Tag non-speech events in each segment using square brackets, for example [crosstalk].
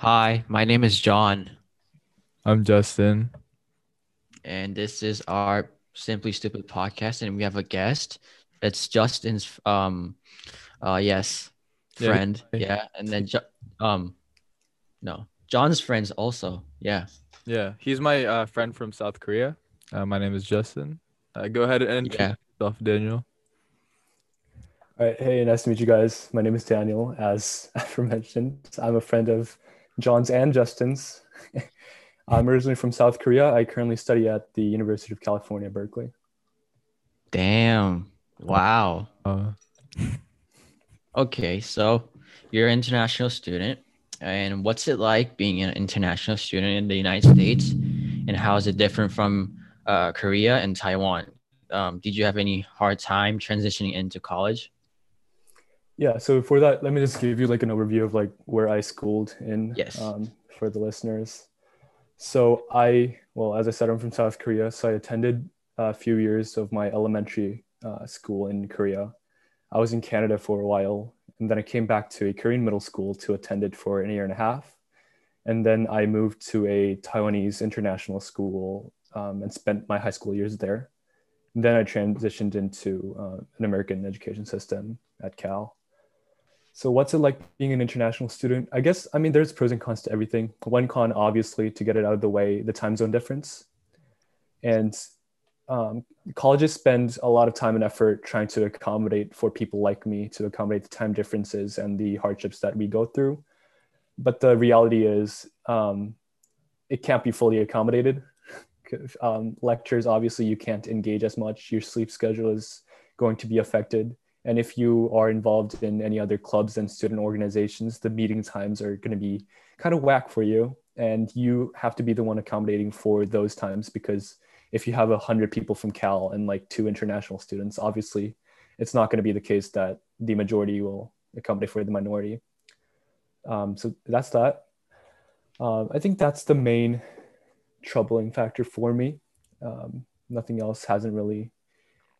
Hi, my name is John, I'm Justin. and this is our Simply Stupid podcast, and we have a guest. It's Justin's um uh yes, friend. hi. Yeah, and then Jo- um no, John's friends also. Yeah. Yeah, he's my uh, friend from South Korea. Uh, my name is Justin. Uh, go ahead and introduce Yeah. yourself, Daniel. All right, hey, nice to meet you guys. My name is Daniel. As [laughs] aforementioned, I'm a friend of John's and Justin's. [laughs] I'm originally from South Korea. I currently study at the University of California, Berkeley. Damn. Wow. Uh, Okay, so you're an international student, and what's it like being an international student in the United States, and how is it different from uh, Korea and Taiwan? Um, did you have any hard time transitioning into college? Yeah, so for that, let me just give you like an overview of like where I schooled in Yes. um, for the listeners. So I, well, as I said, I'm from South Korea. So I attended a few years of my elementary uh, school in Korea. I was in Canada for a while, and then I came back to a Korean middle school to attend it for a year and a half. And then I moved to a Taiwanese international school um, and spent my high school years there. And then I transitioned into uh, an American education system at Cal. So, what's it like being an international student? I guess, I mean, there's pros and cons to everything. One con, obviously, to get it out of the way, the time zone difference. And um, colleges spend a lot of time and effort trying to accommodate for people like me to accommodate the time differences and the hardships that we go through. But the reality is, um, it can't be fully accommodated. [laughs] um, lectures, obviously, you can't engage as much. Your sleep schedule is going to be affected. And if you are involved in any other clubs and student organizations, the meeting times are going to be kind of whack for you. And you have to be the one accommodating for those times because if you have 100 people from Cal and like two international students, obviously it's not going to be the case that the majority will accommodate for the minority. Um, so that's that. Um, I think that's the main troubling factor for me. Um, nothing else hasn't really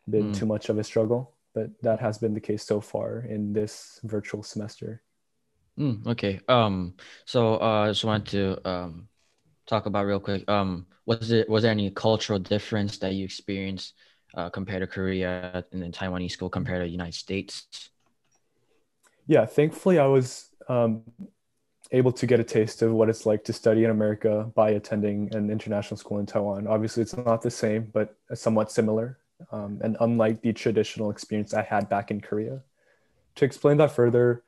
been Mm. too much of a struggle, but that has been the case so far in this virtual semester. Mm, okay. Um. So, uh, I just wanted to um talk about real quick. Um, was it was there any cultural difference that you experienced uh, compared to Korea and then Taiwanese school compared to the United States? Yeah, thankfully, I was um, able to get a taste of what it's like to study in America by attending an international school in Taiwan. Obviously, it's not the same, but somewhat similar, um, and unlike the traditional experience I had back in Korea. To explain that further,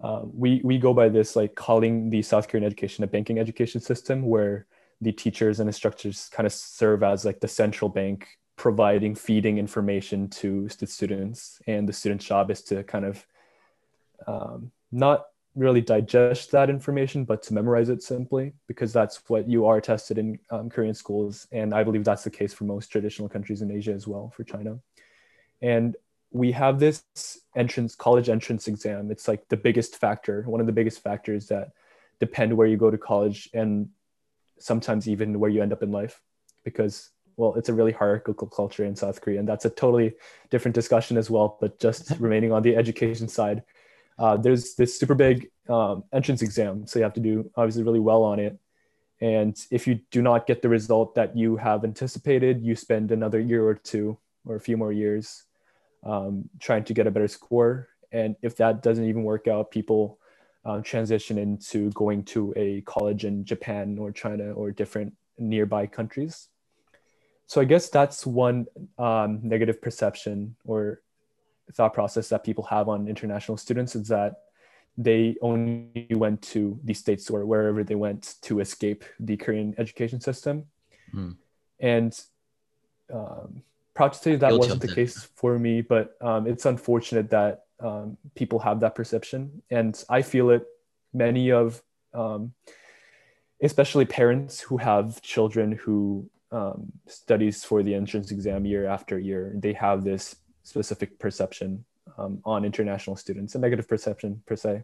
um, we we go by this like calling the South Korean education a banking education system, where the teachers and instructors kind of serve as like the central bank, providing feeding information to the students, and the student's job is to kind of um, not really digest that information, but to memorize it simply, because that's what you are tested in um, Korean schools. And I believe that's the case for most traditional countries in Asia as well, for China. And we have this entrance, college entrance exam. It's like the biggest factor, one of the biggest factors that depend where you go to college and sometimes even where you end up in life, because well, it's a really hierarchical culture in South Korea, and that's a totally different discussion as well. But just [laughs] remaining on the education side, uh, there's this super big um, entrance exam, so you have to do obviously really well on it. And if you do not get the result that you have anticipated, you spend another year or two or a few more years um, trying to get a better score. And if that doesn't even work out, people um, transition into going to a college in Japan or China or different nearby countries. So I guess that's one um, negative perception or thought process that people have on international students is that they only went to the states or wherever they went to escape the Korean education system. Hmm. And um, proud to say that Guilty wasn't the case for me, but um, it's unfortunate that um, people have that perception. And I feel it many of, um, especially parents who have children who um, studies for the entrance exam year after year, they have this specific perception um, on international students, a negative perception per se.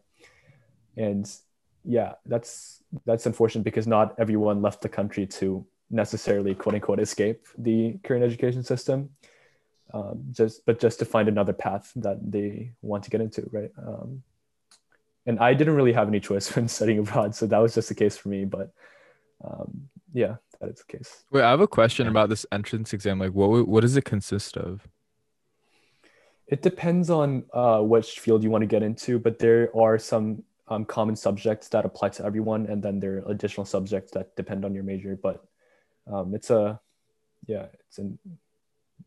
And yeah, that's that's unfortunate because not everyone left the country to necessarily quote unquote escape the current education system. Um, just but just to find another path that they want to get into, right? Um, and I didn't really have any choice [laughs] when studying abroad, so that was just the case for me. But um, yeah, that is the case. Wait, I have a question about this entrance exam. Like, what what does it consist of? It depends on uh, which field you want to get into, but there are some um, common subjects that apply to everyone, and then there are additional subjects that depend on your major. But um, it's a, yeah, it's an,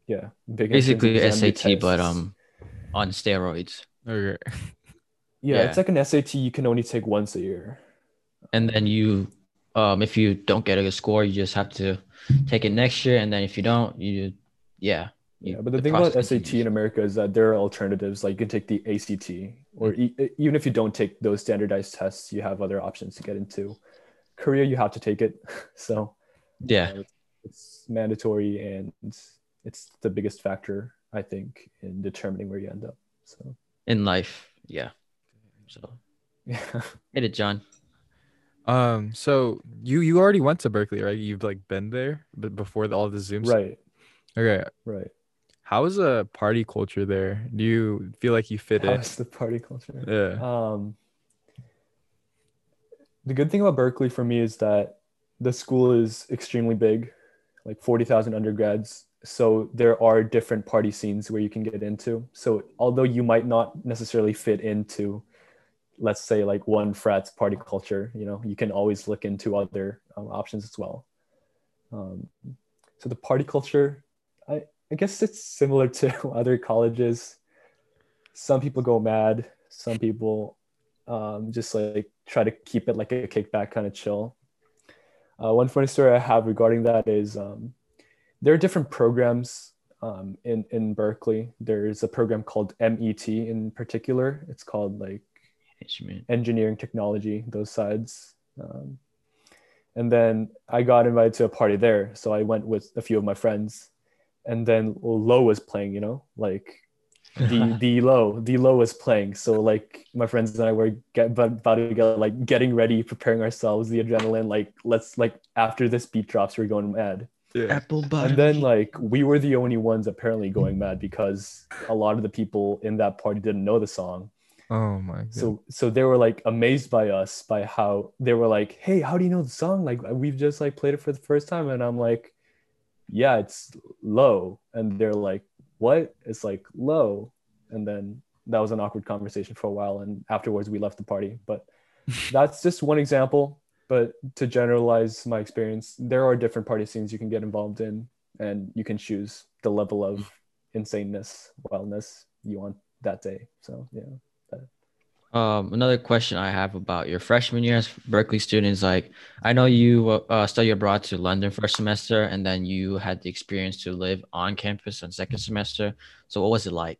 yeah, big Basically exam, you SAT, but um, on steroids. Okay. yeah, [laughs] yeah. it's like an SAT you can only take once a year. And then you, um, if you don't get a good score, you just have to take it next year. And then if you don't, you, yeah. You- Yeah, but the, thing about process SAT in. America is that there are alternatives. Like you can take the ACT, or e- even if you don't take those standardized tests, you have other options to get into. Korea, you have to take it, [laughs] so yeah, uh, it's, it's mandatory and it's the biggest factor I think in determining where you end up. So in life, yeah. So yeah, [laughs] hit it, John. Um. So you you already went to Berkeley, right? You've like been there, but before the, all the Zoom. stuff? right, Okay. right. How is a party culture there? Do you feel like you fit in? How's the party culture? Yeah. Um, the good thing about Berkeley for me is that the school is extremely big, like 40,000 undergrads. So there are different party scenes where you can get into. So although you might not necessarily fit into, let's say, like one frat's party culture, you know, you can always look into other um, options as well. Um, so the party culture, I, I guess it's similar to [laughs] other colleges. Some people go mad. Some people um, just like try to keep it like a kickback kind of chill. Uh, one funny story I have regarding that is um, there are different programs um, in in Berkeley. There's a program called MET in particular. It's called like engineering technology those sides um, and then i got invited to a party there so i went with a few of my friends and then low was playing you know like the [laughs] the low the low was playing so like my friends and i were get but about to get like getting ready preparing ourselves the adrenaline like let's like after this beat drops we're going mad Yeah. Apple butter. and then like we were the only ones apparently going mad because a lot of the people in that party didn't know the song Oh my god. so so they were like amazed by us by how they were like hey how do you know the song like we've just like played it for the first time and i'm like yeah it's low. And they're like what? It's like low. And then that was an awkward conversation for a while and afterwards we left the party. But [laughs] that's just one example. But to generalize my experience there are different party scenes you can get involved in and you can choose the level of insaneness wildness you want that day. So yeah Um, another question I have about your freshman year as Berkeley students, like I know you uh, studied abroad to London first semester, and then you had the experience to live on campus on second semester. So what was it like?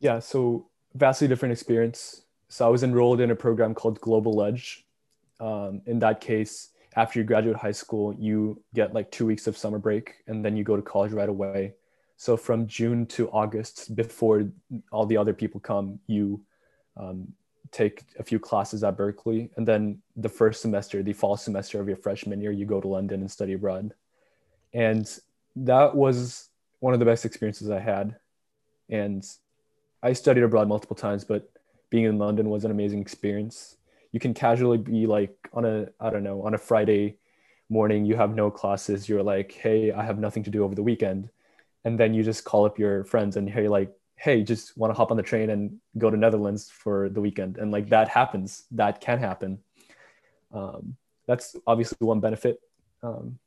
Yeah, so vastly different experience. So I was enrolled in a program called Global Edge. Um, in that case, after you graduate high school, you get like two weeks of summer break and then you go to college right away. So from June to August, before all the other people come, you um, take a few classes at Berkeley. And then the first semester, the fall semester of your freshman year, you go to London and study abroad. And that was one of the best experiences I had. And I studied abroad multiple times, but being in London was an amazing experience. You can casually be like on a, I don't know, on a Friday morning, you have no classes. You're like, hey, I have nothing to do over the weekend. And then you just call up your friends and hey, like, hey, just want to hop on the train and go to Netherlands for the weekend. And like that happens, that can happen. Um, that's obviously one benefit. Um,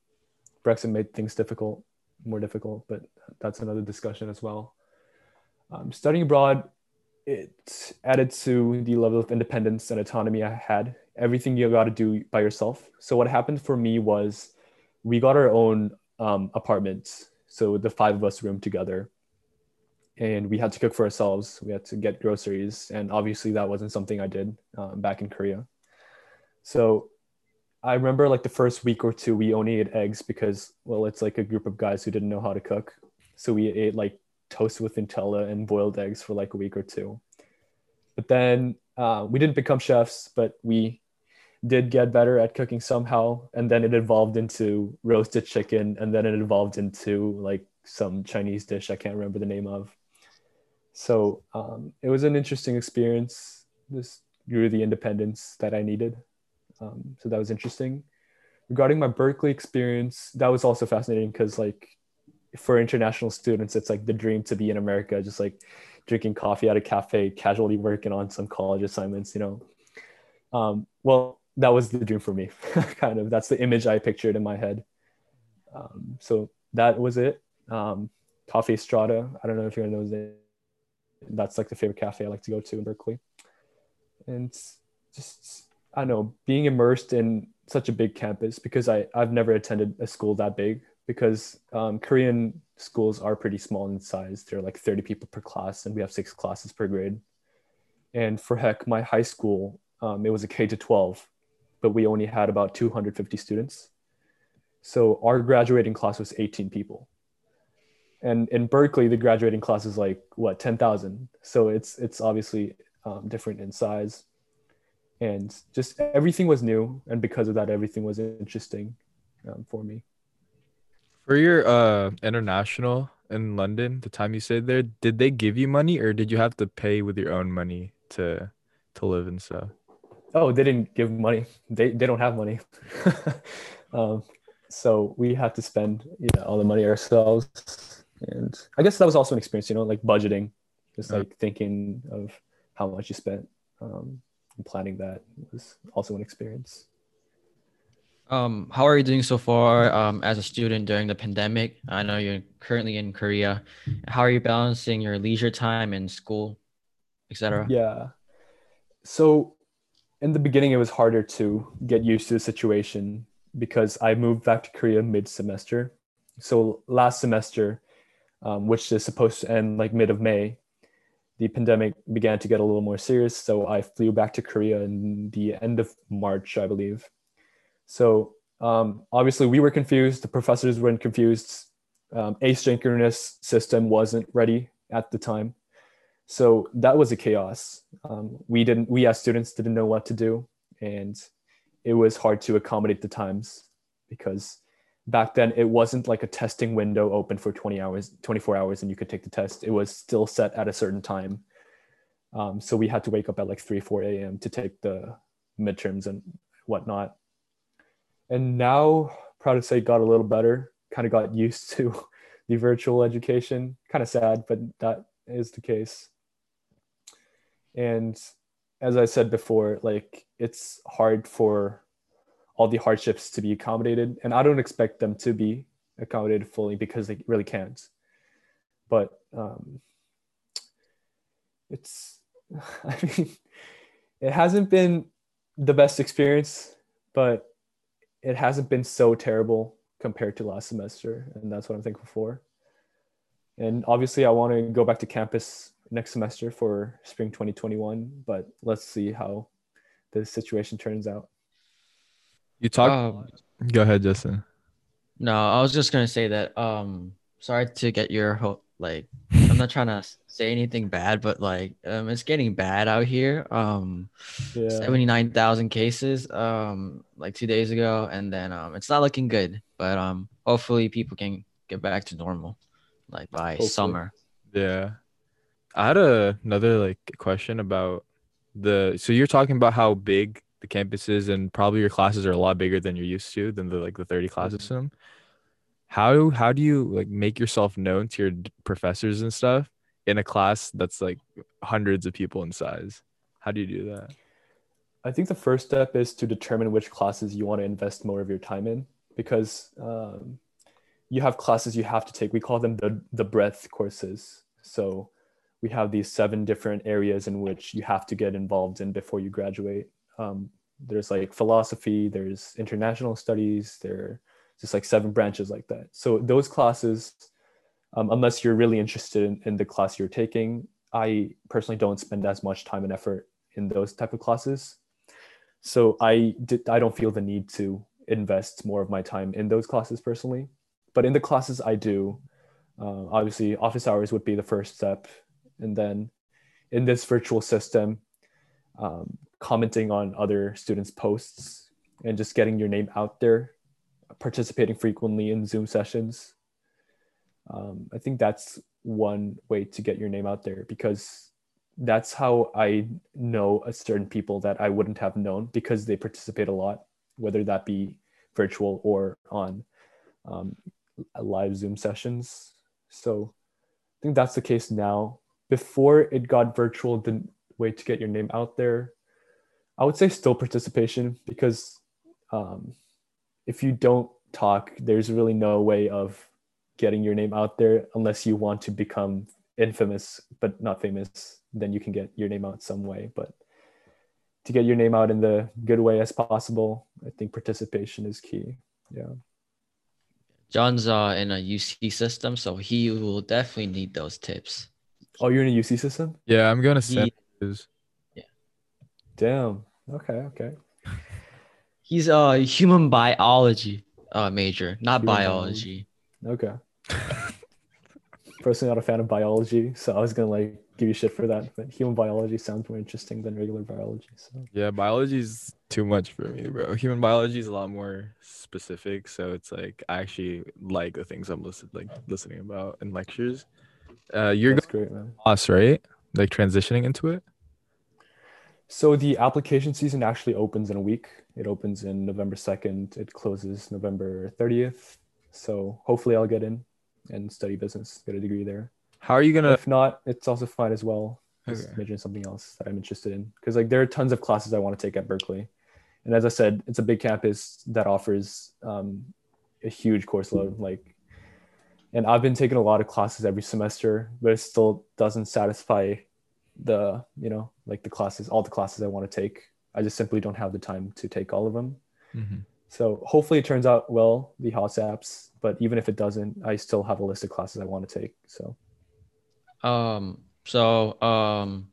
Brexit made things difficult, more difficult, but that's another discussion as well. Um, studying abroad, it added to the level of independence and autonomy I had. Everything you got to do by yourself. So what happened for me was we got our own um, apartment. So the five of us roomed together and we had to cook for ourselves. We had to get groceries. And obviously that wasn't something I did um, back in Korea. So I remember like the first week or two, we only ate eggs because, well, it's like a group of guys who didn't know how to cook. So we ate like toast with Nutella and boiled eggs for like a week or two. But then uh, we didn't become chefs, but we did get better at cooking somehow. And then it evolved into roasted chicken. And then it evolved into like some Chinese dish I can't remember the name of. So um, it was an interesting experience. This grew the independence that I needed. Um, so that was interesting. Regarding my Berkeley experience, that was also fascinating because like for international students, it's like the dream to be in America, just like drinking coffee at a cafe, casually working on some college assignments, you know. Um, well, that was the dream for me, [laughs] kind of. That's the image I pictured in my head. Um, so that was it. Um, Cafe Strada. I don't know if you know that That's like the favorite cafe I like to go to in Berkeley. And just, I don't know, being immersed in such a big campus because I, I've never attended a school that big because um, Korean schools are pretty small in size. They're like 30 people per class, and we have six classes per grade. And for heck, my high school, um, it was a K to 12, but we only had about 250 students. So our graduating class was 18 people. And in Berkeley, the graduating class is like what 10,000. So it's it's obviously um, different in size, and just everything was new, and because of that, everything was interesting um, for me. For your uh international in London, the time you stayed there, did they give you money or did you have to pay with your own money to to live and stuff? Oh, they didn't give money. They they don't have money. [laughs] um, so we had to spend yeah all the money ourselves. And I guess that was also an experience, you know, like budgeting, just like thinking of how much you spent. Um, and planning that was also an experience. Um, how are you doing so far um, as a student during the pandemic? I know you're currently in Korea. How are you balancing your leisure time and school, etc.? Yeah. So, in the beginning, it was harder to get used to the situation because I moved back to Korea mid semester. So, last semester, um, which is supposed to end like mid of May, the pandemic began to get a little more serious. So, I flew back to Korea in the end of March, I believe so um, obviously we were confused. The professors weren't confused. Um, asynchronous system wasn't ready at the time. So that was a chaos. Um, we didn't, we as students didn't know what to do. And it was hard to accommodate the times because back then it wasn't like a testing window open for 20 hours, 24 hours and you could take the test. It was still set at a certain time. Um, so we had to wake up at like 3, 4 a.m. to take the midterms and whatnot and now proud to say got a little better kind of got used [laughs] to the virtual education kind of sad but that is the case and as i said before like it's hard for all the hardships to be accommodated and i don't expect them to be accommodated fully because they really can't but um, it's [laughs] i mean it hasn't been the best experience but it hasn't been so terrible compared to last semester, and that's what I'm thankful for. And obviously, I want to go back to campus next semester for spring 2021, but let's see how the situation turns out. You talk. Um, go ahead, Justin. No, I was just gonna say that. Um, sorry to get your hope. Like, [laughs] I'm not trying to say anything bad, but like um, it's getting bad out here. Um, yeah. seventy nine thousand cases um like two days ago, and then um it's not looking good. But um hopefully people can get back to normal, like by hopefully. summer. Yeah, I had a, another like question about the. So you're talking about how big the campus is, and probably your classes are a lot bigger than you're used to than the like the thirty classes. Mm-hmm. How how do you like make yourself known to your professors and stuff? in a class that's like hundreds of people in size? How do you do that? I think the first step is to determine which classes you want to invest more of your time in because um, you have classes you have to take. We call them the, the breadth courses. So we have these seven different areas in which you have to get involved in before you graduate. Um, there's like philosophy, there's international studies, there just like seven branches like that. So those classes um, unless you're really interested in, in the class you're taking. I personally don't spend as much time and effort in those type of classes. So I did, I don't feel the need to invest more of my time in those classes personally. But in the classes I do, uh, obviously office hours would be the first step. And then in this virtual system, um, commenting on other students' posts and just getting your name out there, participating frequently in Zoom sessions um, I think that's one way to get your name out there because that's how I know a certain people that I wouldn't have known because they participate a lot, whether that be virtual or on um, live Zoom sessions. So I think that's the case now. Before it got virtual, the way to get your name out there, I would say still participation because um, if you don't talk, there's really no way of getting your name out there unless you want to become infamous but not famous. Then you can get your name out some way. But to get your name out in the good way as possible i think participation is key. Yeah. John's uh, in a uc system so he will definitely need those tips oh you're in a uc system? Yeah, I'm gonna send Yeah. damn. Okay okay. [laughs] He's a human biology uh, major not Human biology. okay. Personally not a fan of biology so i was gonna like give you shit for that but human biology sounds more interesting than regular biology so. Yeah, biology is too much for me, bro. Human biology is a lot more specific, so it's like I actually like the things I'm listed, like listening about in lectures. Uh, you're that's great man us, right? Like transitioning into it. So the application season actually opens in a week. It opens in November 2nd. It closes November 30th. So hopefully I'll get in and study business, get a degree there. How are you gonna? If not, it's also fine as well. Just Okay. something else that I'm interested in. Because like there are tons of classes I want to take at Berkeley. And as I said, it's a big campus that offers um, a huge course load. Like and I've been taking a lot of classes every semester, but it still doesn't satisfy the, you know, like the classes, all the classes I want to take. I just simply don't have the time to take all of them. Mhm. So hopefully it turns out well, the Haas apps, but even if it doesn't, I still have a list of classes I want to take. So Um, so um,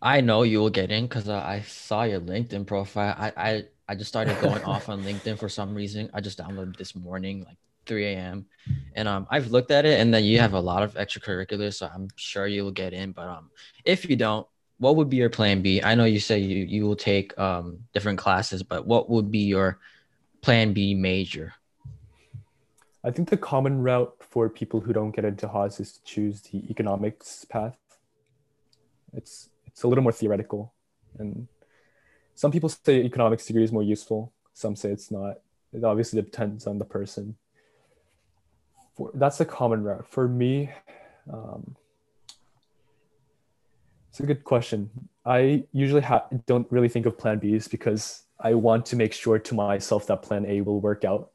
I know you will get in because uh, I saw your LinkedIn profile. I, I I just started going [laughs] off on LinkedIn for some reason. I just downloaded this morning, like 3 a.m. And um, I've looked at it, and then you have a lot of extracurriculars, so I'm sure you will get in. But um, if you don't, what would be your plan B? I know you say you you will take um different classes, but what would be your plan B major? I think the common route for people who don't get into Haas is to choose the economics path. It's it's a little more theoretical, and some people say economics degree is more useful. Some say it's not. It obviously depends on the person. For, that's the common route. For me, um, it's a good question. I usually ha- don't really think of plan Bs because I want to make sure to myself that plan A will work out.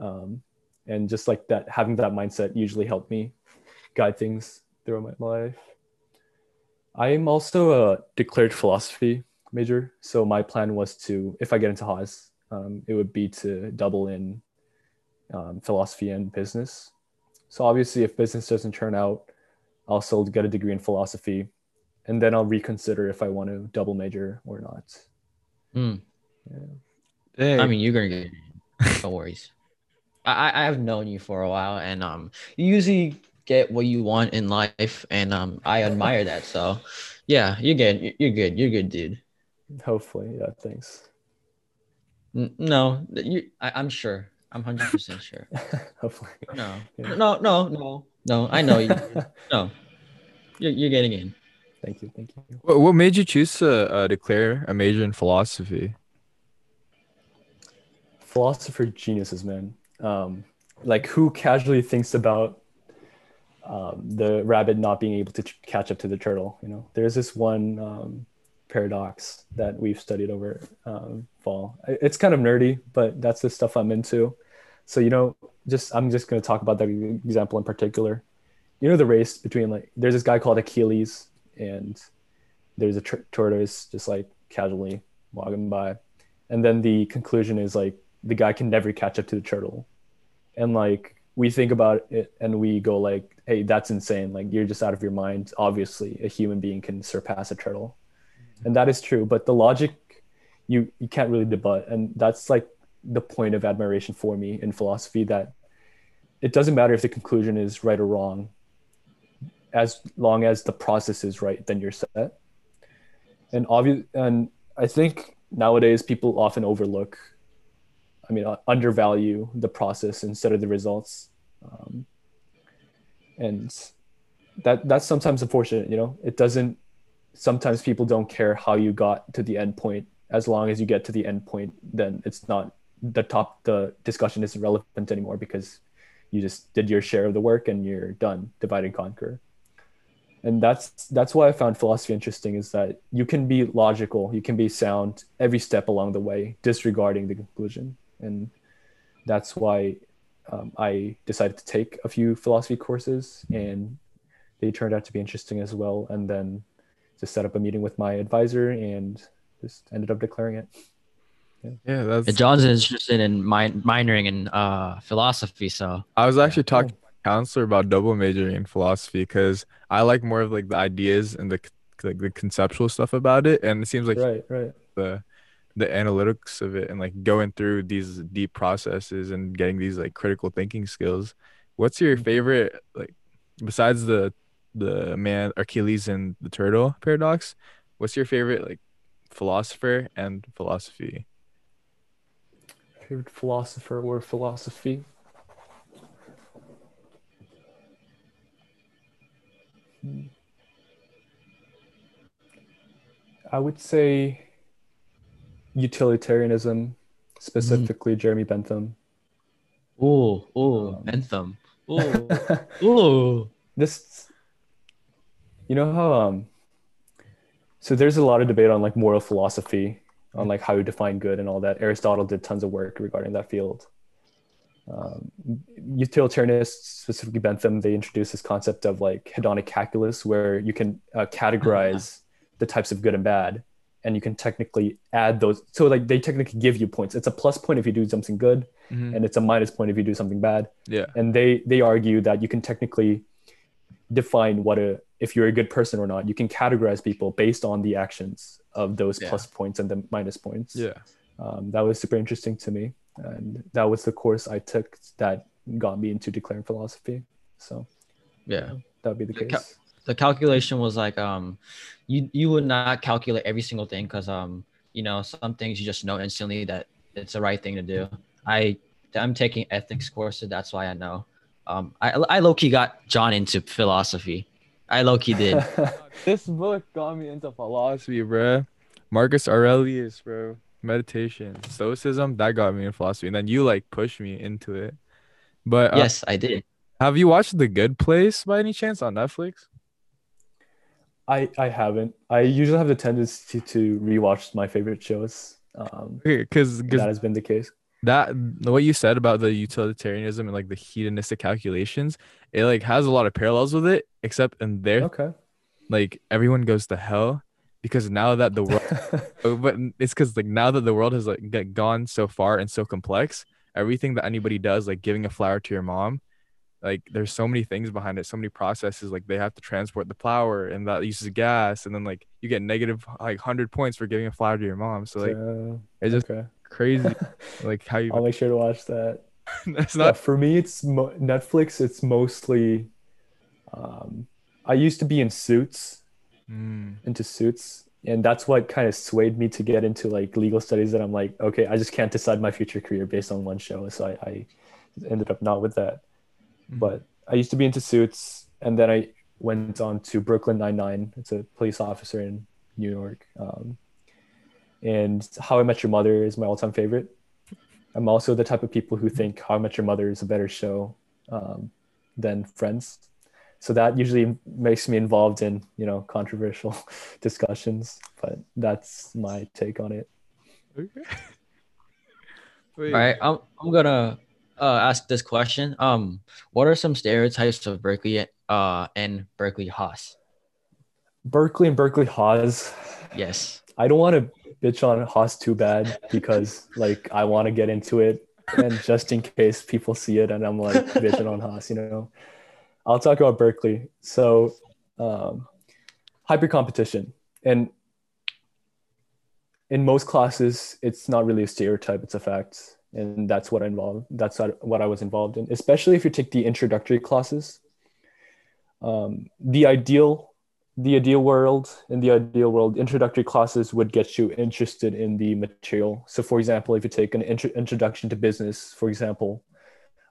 Um, and just like that having that mindset usually helped me guide things through my life i'm also a declared philosophy major so my plan was to if i get into haas um, it would be to double in um, philosophy and business so obviously if business doesn't turn out i'll still get a degree in philosophy and then i'll reconsider if i want to double major or not Hmm. Dang. I mean, you're gonna get no worries. [laughs] I I- I have known you for a while, and um, you usually get what you want in life, and um, I admire that. So, yeah, you're good. You're good. You're good, dude. hopefully yeah thanks N- No, you. I, I'm sure. I'm hundred percent sure. [laughs] hopefully No, Yeah. no, no, no, no. I know you. [laughs] No, you're you're getting in. thank you thank you what, what made you choose to uh, declare a major in philosophy? philosopher geniuses, man. Um, like who casually thinks about um, the rabbit not being able to ch- catch up to the turtle? You know, there's this one um, paradox that we've studied over um, fall. It's kind of nerdy, but that's the stuff I'm into. So you know, just I'm just going to talk about that example in particular. You know, the race between like there's this guy called Achilles, and there's a tur- tortoise just like casually walking by, and then the conclusion is like the guy can never catch up to the turtle. And like we think about it and we go like hey that's insane. Like you're just out of your mind. Obviously a human being can surpass a turtle. And that is true but the logic you you can't really debut. And that's like the point of admiration for me in philosophy that it doesn't matter if the conclusion is right or wrong as long as the process is right then you're set. And obvious and i think nowadays people often overlook I mean, uh, undervalue the process instead of the results. Um, and that that's sometimes unfortunate you know? It doesn't sometimes people don't care how you got to the end point. As long as you get to the end point then it's not the top the discussion isn't relevant anymore because you just did your share of the work and you're done divide and conquer. And that's that's why i found philosophy interesting is that you can be logical you can be sound every step along the way disregarding the conclusion. And that's why um, i decided to take a few philosophy courses and they turned out to be interesting as well. And then just set up a meeting with my advisor and just ended up declaring it yeah, yeah that's john's interested in min- minoring in uh, philosophy so i was actually yeah, talking cool counselor about double majoring in philosophy because I like more of like the ideas and the like the conceptual stuff about it, and it seems like right, right. the the analytics of it and like going through these deep processes and getting these like critical thinking skills. What's your mm-hmm. favorite like besides the the man Achilles and the turtle paradox? What's your favorite like philosopher and philosophy? Favorite philosopher or philosophy? I would say utilitarianism, specifically mm. Jeremy Bentham. Oh, oh, um, Bentham. Oh, [laughs] oh. This, you know how um. So there's a lot of debate on like moral philosophy, on like how you define good and all that. Aristotle did tons of work regarding that field um, utilitarianists, specifically Bentham, they introduced this concept of like hedonic calculus, where you can uh, categorize [laughs] the types of good and bad, and you can technically add those. So like they technically give you points. It's a plus point if you do something good, mm-hmm. and it's a minus point if you do something bad. Yeah. And they they argue that you can technically define what a if you're a good person or not. You can categorize people based on the actions of those yeah. plus points and the minus points. Yeah. Um, that was super interesting to me and that was the course I took that got me into declaring philosophy. So, yeah, that would be the, the case. Cal- the calculation was like um, you you would not calculate every single thing because um, you know, some things you just know instantly that it's the right thing to do. I I'm taking ethics courses, that's why I know. Um, I I low key got John into philosophy. I low key did. [laughs] this book got me into philosophy, bro. Marcus Aurelius, bro meditation, stoicism, that got me in philosophy. And then you like pushed me into it. But uh, yes, I did. Have you watched The Good Place by any chance on Netflix? I I haven't. I usually have the tendency to rewatch my favorite shows. Um, because that has been the case. That what you said about the utilitarianism and like the hedonistic calculations, it like has a lot of parallels with it, except in there, okay, like everyone goes to hell because now that the world [laughs] oh, but it's because like now that the world has like gone so far and so complex everything that anybody does like giving a flower to your mom like there's so many things behind it so many processes like they have to transport the flower and that uses gas and then like you get negative like 100 points for giving a flower to your mom so like uh, it's just okay. Crazy [laughs] like how you i'll make sure to watch that [laughs] that's not yeah, for me it's mo- netflix it's mostly um i used to be in suits mm. into suits and that's what kind of swayed me to get into like legal studies that i'm like okay i just can't decide my future career based on one show so i, I ended up not with that mm. but i used to be into suits and then i went on to brooklyn 99 it's a police officer in new york um, and how i met your mother is my all-time favorite. I'm also the type of people who think how i met your mother is a better show um, than friends. So that usually makes me involved in you know controversial [laughs] discussions but that's my take on it. Okay. [laughs] All right i'm, I'm gonna uh, ask this question. Um what are some stereotypes of berkeley uh and berkeley haas? Berkeley and berkeley haas. Yes. I don't want to bitch on haas too bad because like i want to get into it and just in case people see it and i'm like bitching on haas you know I'll talk about Berkeley. So, um, hyper competition, and in most classes, it's not really a stereotype; it's a fact, and that's what I involved. That's what I was involved in. Especially if you take the introductory classes. Um, the ideal, the ideal world, in the ideal world, introductory classes would get you interested in the material. So, for example, if you take an intro- introduction to business, for example,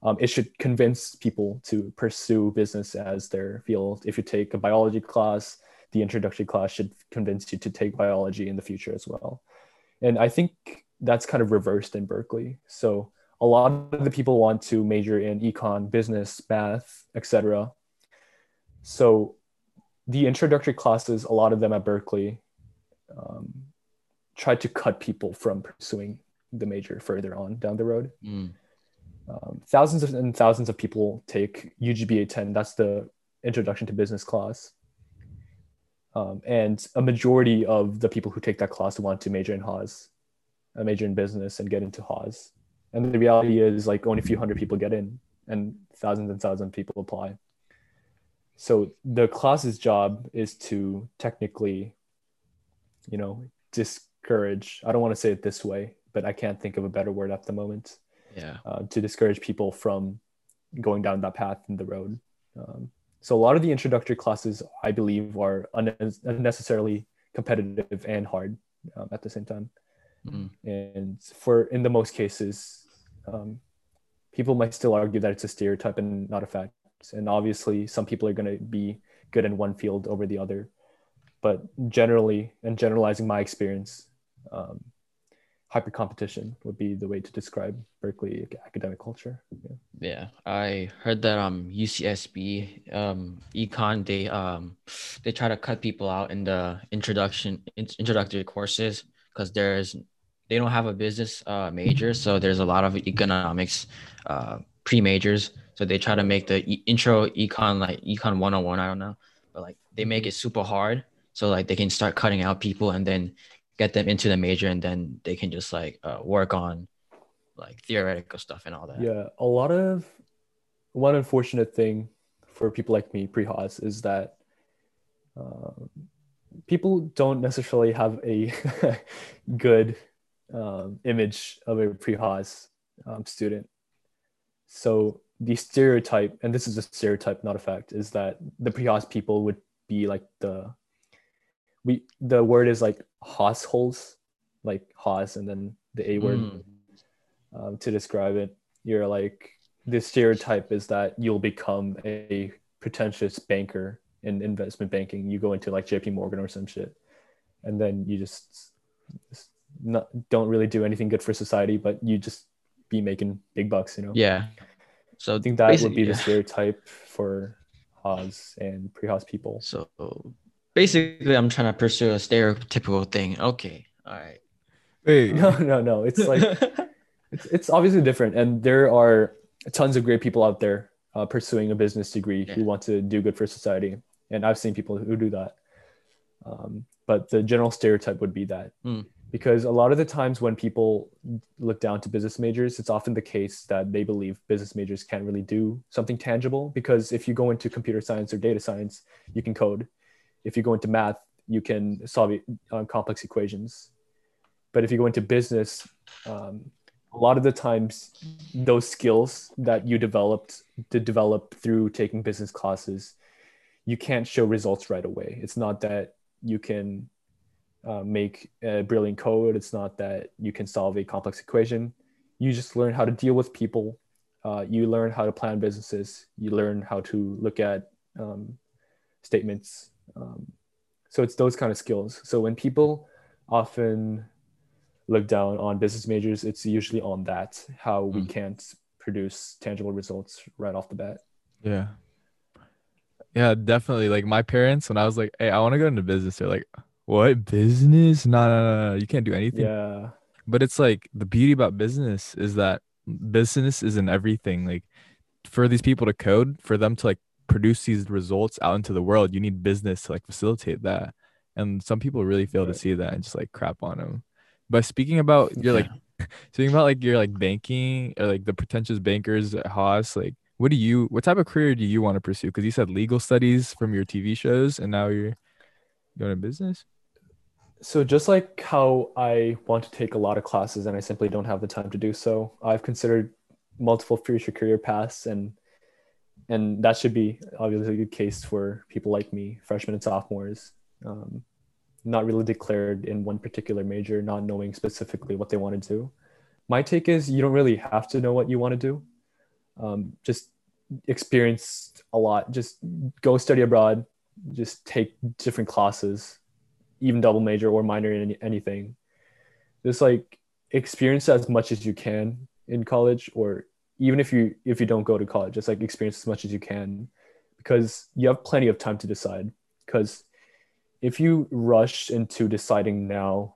um, it should convince people to pursue business as their field. If you take a biology class, the introductory class should convince you to take biology in the future as well. And I think that's kind of reversed in Berkeley. So a lot of the people want to major in econ, business, math, etc. So the introductory classes, a lot of them at Berkeley, um, try to cut people from pursuing the major further on down the road. Mm. Um, thousands and thousands of people take UGBA 10. That's the introduction to business class. Um, and a majority of the people who take that class want to major in Haas, a major in business and get into Haas. And the reality is like only a few hundred people get in and thousands and thousands of people apply. So the class's job is to technically, you know, discourage, I don't want to say it this way, but I can't think of a better word at the moment. Yeah. Uh, to discourage people from going down that path in the road. Um, so a lot of the introductory classes, I believe, are unnecessarily competitive and hard um, at the same time. Mm. And for in the most cases, um, people might still argue that it's a stereotype and not a fact. And obviously, some people are going to be good in one field over the other. But generally, and generalizing my experience, um, hyper competition would be the way to describe Berkeley academic culture. Yeah. Yeah, I heard that um UCSB um econ they um they try to cut people out in the introduction in, introductory courses because there's they don't have a business uh major so there's a lot of economics uh pre majors so they try to make the e- intro econ like econ 101 I don't know but like they make it super hard so like they can start cutting out people and then get them into the major and then they can just like uh, work on like theoretical stuff and all that. Yeah, a lot of one unfortunate thing for people like me pre-Haas is that um, people don't necessarily have a [laughs] good um, image of a pre-Haas um, student. So the stereotype, and this is a stereotype, not a fact, is that the pre-Haas people would be like the we the word is like Haas holes, like Haas and then the A word Mm. um, to describe it. You're like the stereotype is that you'll become a pretentious banker in investment banking. You go into like JP Morgan or some shit, and then you just, just not, don't really do anything good for society, but you just be making big bucks, you know? Yeah. So I think that would be basically- the stereotype for Haas and pre-Haas people. So basically, I'm trying to pursue a stereotypical thing. Okay. All right. Wait, [laughs] No, no, no. It's like [laughs] it's, it's obviously different and there are tons of great people out there uh, pursuing a business degree who want to do good for society and i've seen people who do that um, but the general stereotype would be that Hmm. Because a lot of the times when people look down to business majors it's often the case that they believe business majors can't really do something tangible. Because if you go into computer science or data science you can code. If you go into math you can solve complex equations. But if you go into business um, a lot of the times those skills that you developed to develop through taking business classes you can't show results right away. It's not that you can uh, make a brilliant code it's not that you can solve a complex equation you just learn how to deal with people uh, you learn how to plan businesses you learn how to look at um, statements um, so it's those kind of skills so when people often look down on business majors, it's usually on that how we Mm. can't produce tangible results right off the bat. yeah. Yeah, definitely. Like my parents, when I was like, hey, I want to go into business, they're like, what business? No, no, no, no. You can't do anything. Yeah, But it's like the beauty about business is that business isn't everything. Like for these people to code, for them to like produce these results out into the world, you need business to like facilitate that. And some people really fail to see that and just like crap on them. But speaking about [laughs] you're like [laughs] speaking about like your like banking or like the pretentious bankers at Haas, like what do you what type of career do you want to pursue? Because you said legal studies from your TV shows and now you're going to business. so just like how I want to take a lot of classes and I simply don't have the time to do so, I've considered multiple future career paths and and that should be obviously a good case for people like me, freshmen and sophomores. Um, not really declared in one particular major, not knowing specifically what they want to do. My take is you don't really have to know what you want to do. um, just experience a lot. Just go study abroad. Just take different classes, even double major or minor in any, anything. Just like experience as much as you can in college, or even if you if you don't go to college, just like experience as much as you can, because you have plenty of time to decide. Because if you rush into deciding now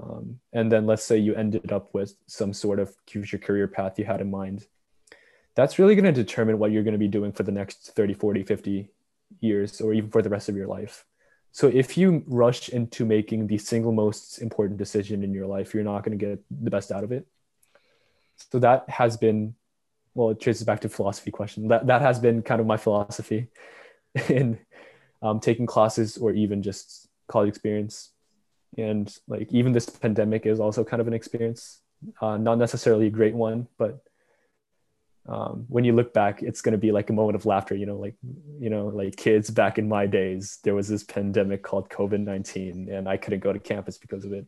um, and then let's say you ended up with some sort of future career path you had in mind that's really going to determine what you're going to be doing for the next 30 40 50 years or even for the rest of your life. So if you rush into making the single most important decision in your life you're not going to get the best out of it. So that has been well it traces back to philosophy question. That, that has been kind of my philosophy [laughs] in um, taking classes or even just college experience. And like even this pandemic is also kind of an experience uh, not necessarily a great one but um, when you look back it's going to be like a moment of laughter you know like you know like kids back in my days there was this pandemic called covid-19 and i couldn't go to campus because of it.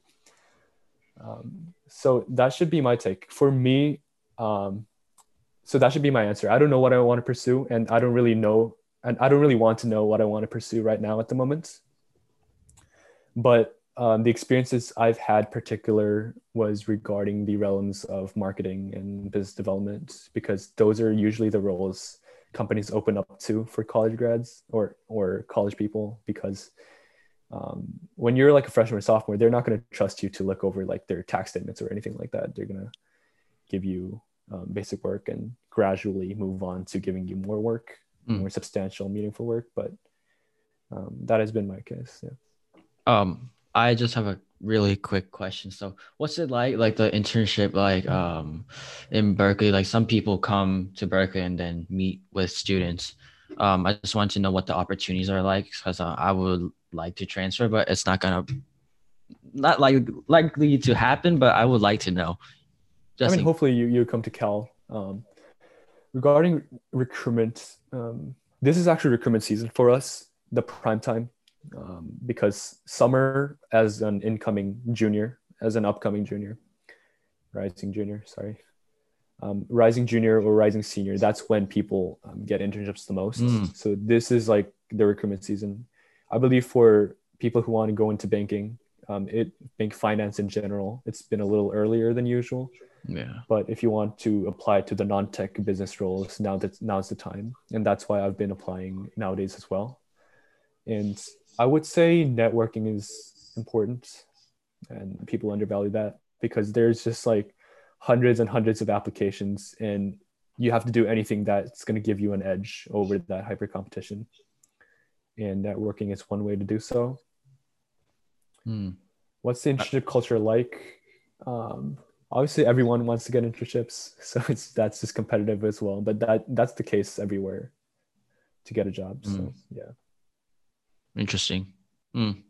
Um, so that should be my take. For me um, so that should be my answer. I don't know what i want to pursue and i don't really know and i don't really want to know what i want to pursue right now at the moment. But um, the experiences I've had particular was regarding the realms of marketing and business development because those are usually the roles companies open up to for college grads or or college people because um, when you're like a freshman or sophomore, they're not going to trust you to look over like their tax statements or anything like that. They're going to give you um, basic work and gradually move on to giving you more work, mm. more substantial, meaningful work. But um, that has been my case. Yeah. Um, I just have a really quick question. So, what's it like, like the internship, like um, in Berkeley? Like some people come to Berkeley and then meet with students. Um, I just want to know what the opportunities are like because uh, I would like to transfer, but it's not gonna, not like likely to happen. But I would like to know. Just I mean, hopefully you you come to Cal. Um, regarding recruitment, um, this is actually recruitment season for us. The prime time um, because summer as an incoming junior, as an upcoming junior, rising junior, sorry, um, rising junior or rising senior, that's when people um, get internships the most. Mm. So this is like the recruitment season. I believe for people who want to go into banking, um, it bank finance in general, it's been a little earlier than usual. Yeah. But if you want to apply to the non-tech business roles, now that now's the time, and that's why I've been applying nowadays as well. And I would say networking is important and people undervalue that because there's just like hundreds and hundreds of applications and you have to do anything that's going to give you an edge over that hyper competition and networking is one way to do so hmm. what's the internship culture like um, obviously everyone wants to get internships [laughs] so it's that's just competitive as well but that that's the case everywhere to get a job so hmm. yeah Interesting. Mm.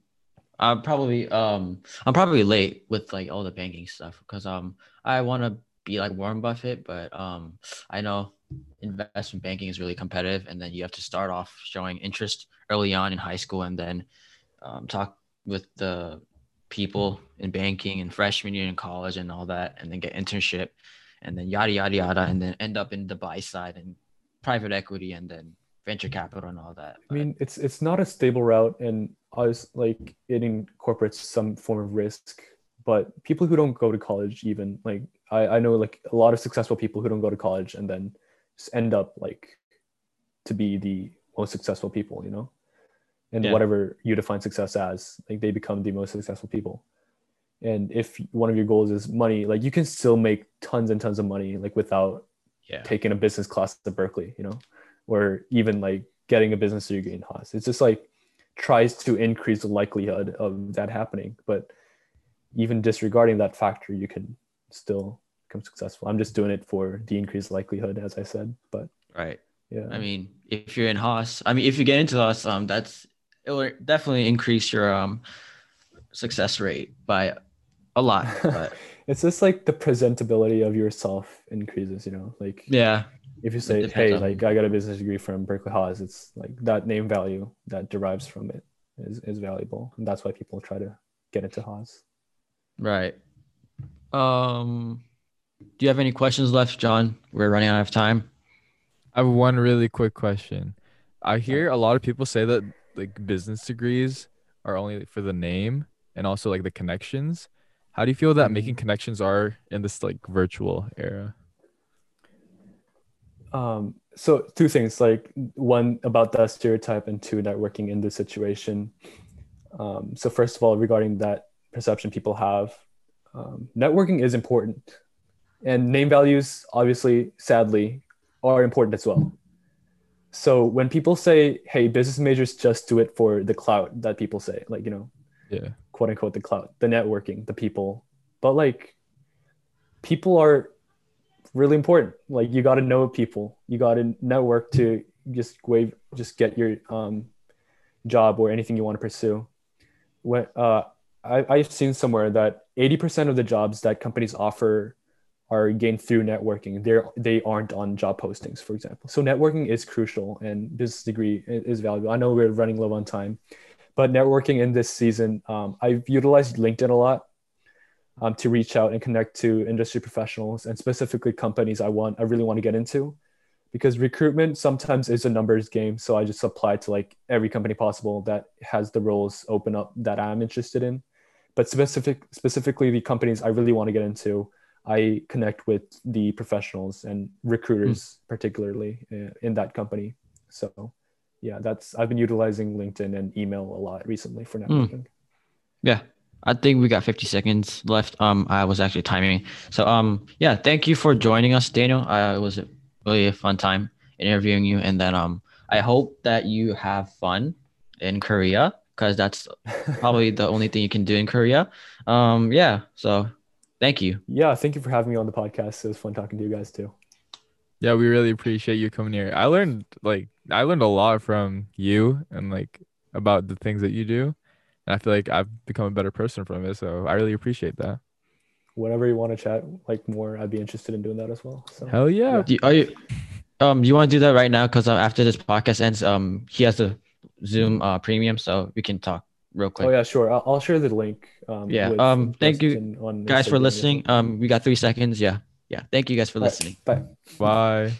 I'm probably um I'm probably late with like all the banking stuff because um I want to be like Warren Buffett, but um I know investment banking is really competitive, and then you have to start off showing interest early on in high school, and then um, talk with the people in banking and freshman year in college and all that, and then get internship, and then yada yada yada, and then end up in the buy side and private equity, and then venture capital and all that. But. I mean, it's it's not a stable route, and us like it incorporates some form of risk. But people who don't go to college, even like I, I know like a lot of successful people who don't go to college and then just end up like to be the most successful people, you know, and yeah. whatever you define success as, like they become the most successful people. And if one of your goals is money, like you can still make tons and tons of money, like without yeah. taking a business class at Berkeley, you know or even like getting a business degree in Haas. It's just like tries to increase the likelihood of that happening. But even disregarding that factor, you can still become successful. I'm just doing it for the increased likelihood, as I said. But right. Yeah. I mean, if you're in Haas, I mean, if you get into Haas, um, that's it will definitely increase your um success rate by a lot. But [laughs] it's just like the presentability of yourself increases, you know, like yeah, if you say, hey, on. like I got a business degree from Berkeley Haas, it's like that name value that derives from it is, is valuable. And that's why people try to get into Haas. Right. Um, do you have any questions left, John? We're running out of time. I have one really quick question. I hear a lot of people say that like business degrees are only for the name and also like the connections. How do you feel that Mhm. making connections are in this like virtual era? Um, so two things, like one about that stereotype and two networking in this situation. Um, so first of all, regarding that perception people have, um, networking is important, and name values, obviously, sadly, are important as well. So when people say, "Hey, business majors just do it for the clout," that people say, like you know, Yeah. quote unquote the clout, the networking, the people. But like people are really important. Like you got to know people. You got to network to just wave, just get your um, job or anything you want to pursue. When uh, I, I've seen somewhere that 80% of the jobs that companies offer are gained through networking. They're they aren't on job postings, for example. So networking is crucial, and business degree is valuable. I know we're running low on time, but networking in this season, um, I've utilized LinkedIn a lot um, to reach out and connect to industry professionals and specifically companies I want, I really want to get into, because recruitment sometimes is a numbers game. So I just apply to like every company possible that has the roles open up that I'm interested in. But specific, specifically the companies I really want to get into, I connect with the professionals and recruiters, particularly uh, in that company. So yeah, that's I've been utilizing LinkedIn and email a lot recently for networking. Yeah. I think we got 50 seconds left. Um, I was actually timing. So um, yeah, thank you for joining us, Daniel. Uh, it was really a fun time interviewing you, and then um, I hope that you have fun in Korea because that's [laughs] probably the only thing you can do in Korea. Um, yeah. So thank you. Yeah, thank you for having me on the podcast. It was fun talking to you guys too. Yeah, we really appreciate you coming here. I learned like I learned a lot from you and like about the things that you do. And I feel like I've become a better person from it. So I really appreciate that. Whenever you want to chat like more, I'd be interested in doing that as well. So Hell yeah. Do you, are you, um, you want to do that right now? Because uh, after this podcast ends, um, he has a Zoom uh premium, so we can talk real quick. oh yeah, sure. I'll, I'll share the link. Um, Yeah, with um, thank you, Justin on guys for listening. Um, we got three seconds. Yeah, yeah. Thank you guys for All right, listening. Bye. Bye.